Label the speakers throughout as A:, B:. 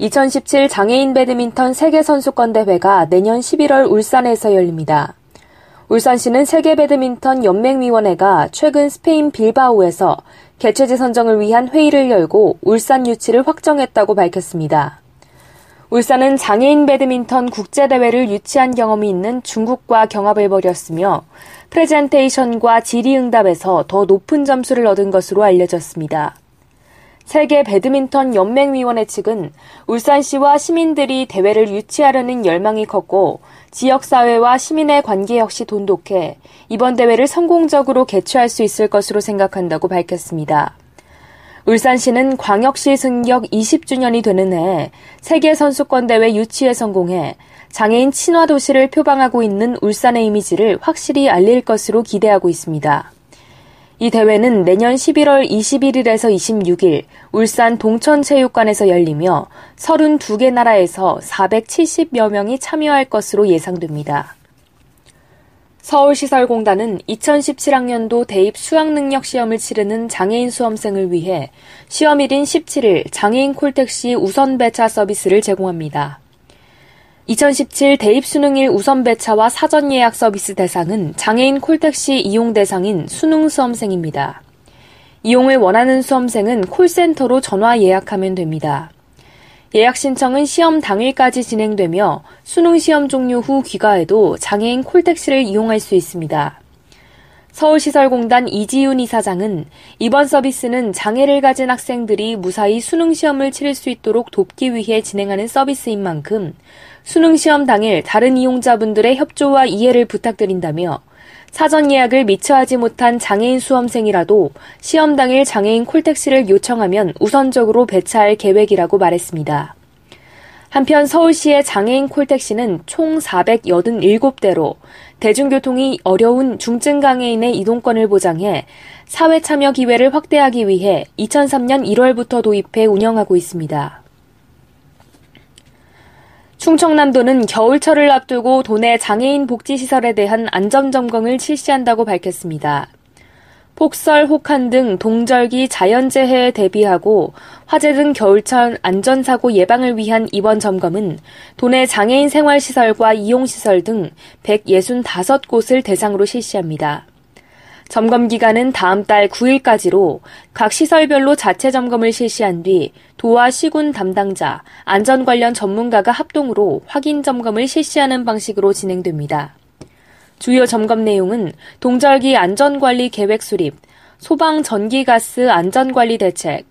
A: 2017 장애인 배드민턴 세계선수권 대회가 내년 11월 울산에서 열립니다. 울산시는 세계 배드민턴 연맹위원회가 최근 스페인 빌바오에서 개최지 선정을 위한 회의를 열고 울산 유치를 확정했다고 밝혔습니다. 울산은 장애인 배드민턴 국제대회를 유치한 경험이 있는 중국과 경합을 벌였으며 프레젠테이션과 질의응답에서 더 높은 점수를 얻은 것으로 알려졌습니다. 세계 배드민턴 연맹위원회 측은 울산시와 시민들이 대회를 유치하려는 열망이 컸고 지역사회와 시민의 관계 역시 돈독해 이번 대회를 성공적으로 개최할 수 있을 것으로 생각한다고 밝혔습니다. 울산시는 광역시 승격 20주년이 되는 해 세계선수권대회 유치에 성공해 장애인 친화 도시를 표방하고 있는 울산의 이미지를 확실히 알릴 것으로 기대하고 있습니다. 이 대회는 내년 11월 21일에서 26일 울산 동천체육관에서 열리며 32개 나라에서 470여 명이 참여할 것으로 예상됩니다. 서울시설공단은 2017학년도 대입 수학능력 시험을 치르는 장애인 수험생을 위해 시험일인 17일 장애인 콜택시 우선 배차 서비스를 제공합니다. 2017 대입 수능일 우선 배차와 사전 예약 서비스 대상은 장애인 콜택시 이용 대상인 수능 수험생입니다. 이용을 원하는 수험생은 콜센터로 전화 예약하면 됩니다. 예약 신청은 시험 당일까지 진행되며 수능 시험 종료 후 귀가해도 장애인 콜택시를 이용할 수 있습니다. 서울시설공단 이지윤 이사장은 이번 서비스는 장애를 가진 학생들이 무사히 수능 시험을 치를 수 있도록 돕기 위해 진행하는 서비스인 만큼 수능 시험 당일 다른 이용자분들의 협조와 이해를 부탁드린다며 사전 예약을 미처 하지 못한 장애인 수험생이라도 시험 당일 장애인 콜택시를 요청하면 우선적으로 배차할 계획이라고 말했습니다. 한편 서울시의 장애인 콜택시는 총 487대로 대중교통이 어려운 중증 장애인의 이동권을 보장해 사회 참여 기회를 확대하기 위해 2003년 1월부터 도입해 운영하고 있습니다. 충청남도는 겨울철을 앞두고 도내 장애인 복지시설에 대한 안전점검을 실시한다고 밝혔습니다. 폭설, 혹한 등 동절기 자연재해에 대비하고 화재 등 겨울철 안전사고 예방을 위한 이번 점검은 도내 장애인 생활시설과 이용시설 등 165곳을 대상으로 실시합니다. 점검 기간은 다음 달 9일까지로 각 시설별로 자체 점검을 실시한 뒤 도와 시군 담당자, 안전 관련 전문가가 합동으로 확인 점검을 실시하는 방식으로 진행됩니다. 주요 점검 내용은 동절기 안전관리 계획 수립, 소방 전기가스 안전관리 대책,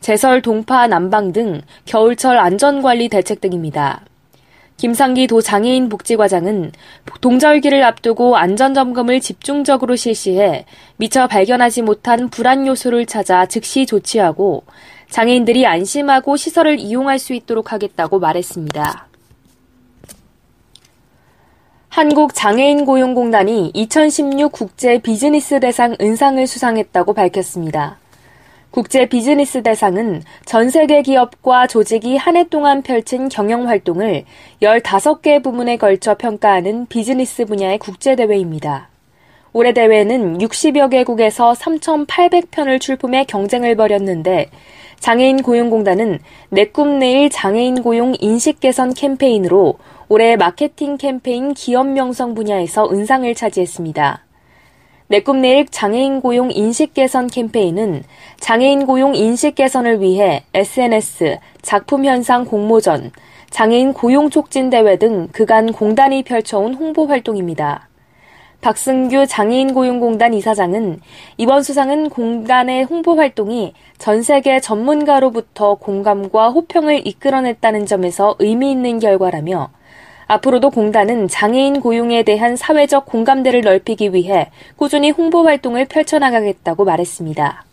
A: 제설 동파 난방 등 겨울철 안전관리 대책 등입니다. 김상기 도장애인 복지과장은 동절기를 앞두고 안전점검을 집중적으로 실시해 미처 발견하지 못한 불안 요소를 찾아 즉시 조치하고 장애인들이 안심하고 시설을 이용할 수 있도록 하겠다고 말했습니다. 한국장애인고용공단이 2016 국제 비즈니스 대상 은상을 수상했다고 밝혔습니다. 국제 비즈니스 대상은 전 세계 기업과 조직이 한 해 동안 펼친 경영 활동을 15개 부문에 걸쳐 평가하는 비즈니스 분야의 국제 대회입니다. 올해 대회는 60여 개국에서 3,800편을 출품해 경쟁을 벌였는데 장애인 고용공단은 내 꿈 내일 장애인 고용 인식 개선 캠페인으로 올해 마케팅 캠페인 기업 명성 분야에서 은상을 차지했습니다. 내 꿈 내일 장애인 고용 인식 개선 캠페인은 장애인 고용 인식 개선을 위해 SNS, 작품 현상 공모전, 장애인 고용 촉진 대회 등 그간 공단이 펼쳐온 홍보 활동입니다. 박승규 장애인 고용공단 이사장은 이번 수상은 공단의 홍보 활동이 전 세계 전문가로부터 공감과 호평을 이끌어냈다는 점에서 의미 있는 결과라며 앞으로도 공단은 장애인 고용에 대한 사회적 공감대를 넓히기 위해 꾸준히 홍보 활동을 펼쳐나가겠다고 말했습니다.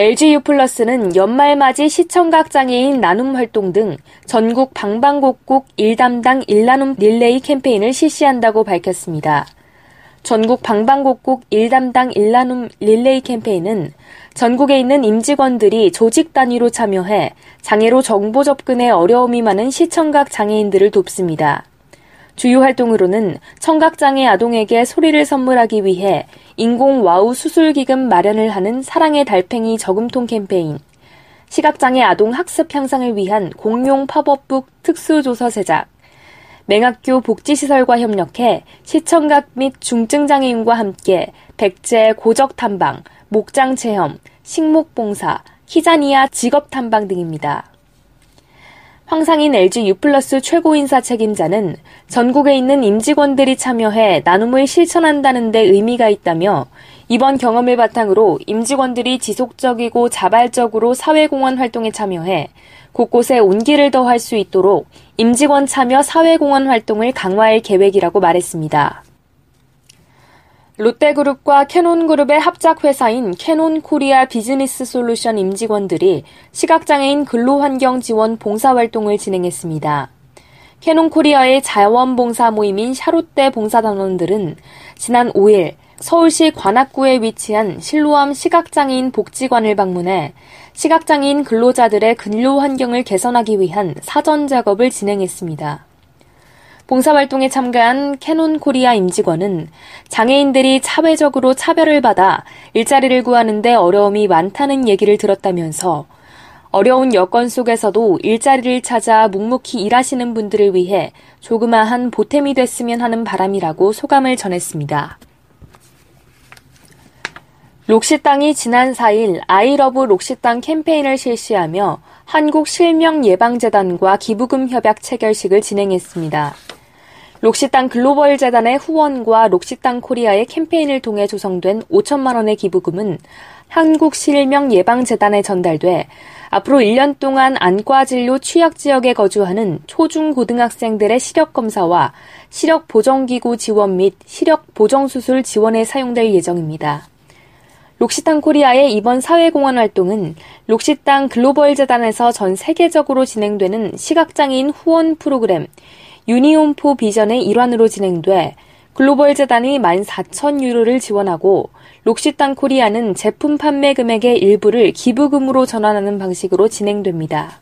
A: LGU 플러스는 연말 맞이 시청각 장애인 나눔 활동 등 전국 방방곡곡 1담당 1나눔 릴레이 캠페인을 실시한다고 밝혔습니다. 전국 방방곡곡 1담당 1나눔 릴레이 캠페인은 전국에 있는 임직원들이 조직 단위로 참여해 장애로 정보 접근에 어려움이 많은 시청각 장애인들을 돕습니다. 주요 활동으로는 청각장애 아동에게 소리를 선물하기 위해 인공 와우 수술 기금 마련을 하는 사랑의 달팽이 저금통 캠페인, 시각장애 아동 학습 향상을 위한 공용 pop-up book 특수도서 제작, 맹학교 복지시설과 협력해 시청각 및 중증장애인과 함께 백제 고적 탐방, 목장 체험, 식목 봉사, 키자니아 직업 탐방 등입니다. 황상인 LG U+ 최고 인사 책임자는 전국에 있는 임직원들이 참여해 나눔을 실천한다는 데 의미가 있다며 이번 경험을 바탕으로 임직원들이 지속적이고 자발적으로 사회공헌 활동에 참여해 곳곳에 온기를 더할 수 있도록 임직원 참여 사회공헌 활동을 강화할 계획이라고 말했습니다. 롯데그룹과 캐논그룹의 합작회사인 캐논코리아 비즈니스 솔루션 임직원들이 시각장애인 근로환경 지원 봉사활동을 진행했습니다. 캐논코리아의 자원봉사 모임인 샤롯데 봉사단원들은 지난 5일 서울시 관악구에 위치한 실로암 시각장애인 복지관을 방문해 시각장애인 근로자들의 근로 환경을 개선하기 위한 사전 작업을 진행했습니다. 봉사활동에 참가한 캐논 코리아 임직원은 장애인들이 사회적으로 차별을 받아 일자리를 구하는데 어려움이 많다는 얘기를 들었다면서 어려운 여건 속에서도 일자리를 찾아 묵묵히 일하시는 분들을 위해 조그마한 보탬이 됐으면 하는 바람이라고 소감을 전했습니다. 록시땅이 지난 4일 I love 록시땅 캠페인을 실시하며 한국 실명 예방재단과 기부금 협약 체결식을 진행했습니다. 록시땅 글로벌 재단의 후원과 록시땅 코리아의 캠페인을 통해 조성된 5천만 원의 기부금은 한국 실명 예방재단에 전달돼 앞으로 1년 동안 안과 진료 취약 지역에 거주하는 초중 고등학생들의 시력 검사와 시력 보정 기구 지원 및 시력 보정 수술 지원에 사용될 예정입니다. 록시땅 코리아의 이번 사회공헌 활동은 록시땅 글로벌 재단에서 전 세계적으로 진행되는 시각장애인 후원 프로그램 Union for Vision의 일환으로 진행돼 글로벌 재단이 14,000유로를 지원하고 록시땅 코리아는 제품 판매 금액의 일부를 기부금으로 전환하는 방식으로 진행됩니다.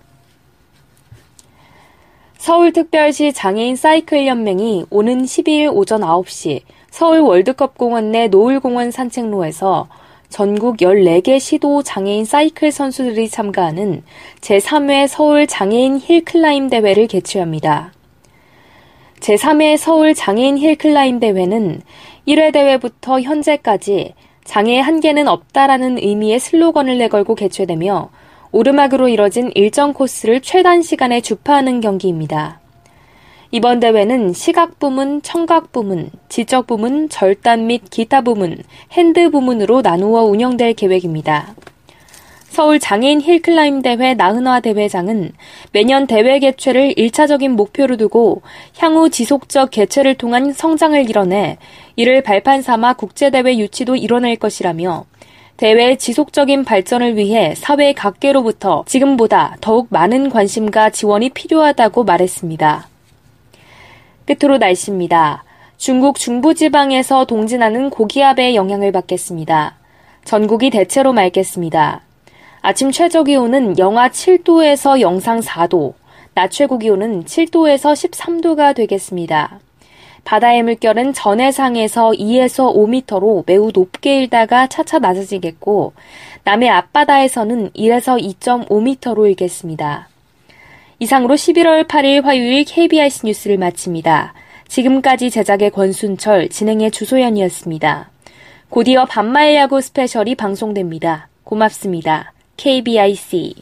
A: 서울특별시 장애인 사이클 연맹이 오는 12일 오전 9시 서울 월드컵 공원 내 노을공원 산책로에서 전국 14개 시도 장애인 사이클 선수들이 참가하는 제3회 서울 장애인 힐클라임 대회를 개최합니다. 제3회 서울 장애인 힐클라임 대회는 1회 대회부터 현재까지 장애 한계는 없다라는 의미의 슬로건을 내걸고 개최되며 오르막으로 이뤄진 일정 코스를 최단 시간에 주파하는 경기입니다. 이번 대회는 시각 부문, 청각 부문, 지적 부문, 절단 및 기타 부문, 핸드 부문으로 나누어 운영될 계획입니다. 서울 장애인 힐클라임 대회 나흔화 대회장은 매년 대회 개최를 1차적인 목표로 두고 향후 지속적 개최를 통한 성장을 이뤄내 이를 발판 삼아 국제대회 유치도 이뤄낼 것이라며 대회의 지속적인 발전을 위해 사회 각계로부터 지금보다 더욱 많은 관심과 지원이 필요하다고 말했습니다. 끝으로 날씨입니다. 중국 중부지방에서 동진하는 고기압의 영향을 받겠습니다. 전국이 대체로 맑겠습니다. 아침 최저 기온은 영하 7도에서 영상 4도, 낮 최고 기온은 7도에서 13도가 되겠습니다. 바다의 물결은 전해상에서 2에서 5m로 매우 높게 일다가 차차 낮아지겠고, 남해 앞바다에서는 1에서 2.5m로 일겠습니다. 이상으로 11월 8일 화요일 KBS 뉴스를 마칩니다. 지금까지 제작의 권순철, 진행의 주소연이었습니다. 곧이어 반말 야구 스페셜이 방송됩니다. 고맙습니다. KBIC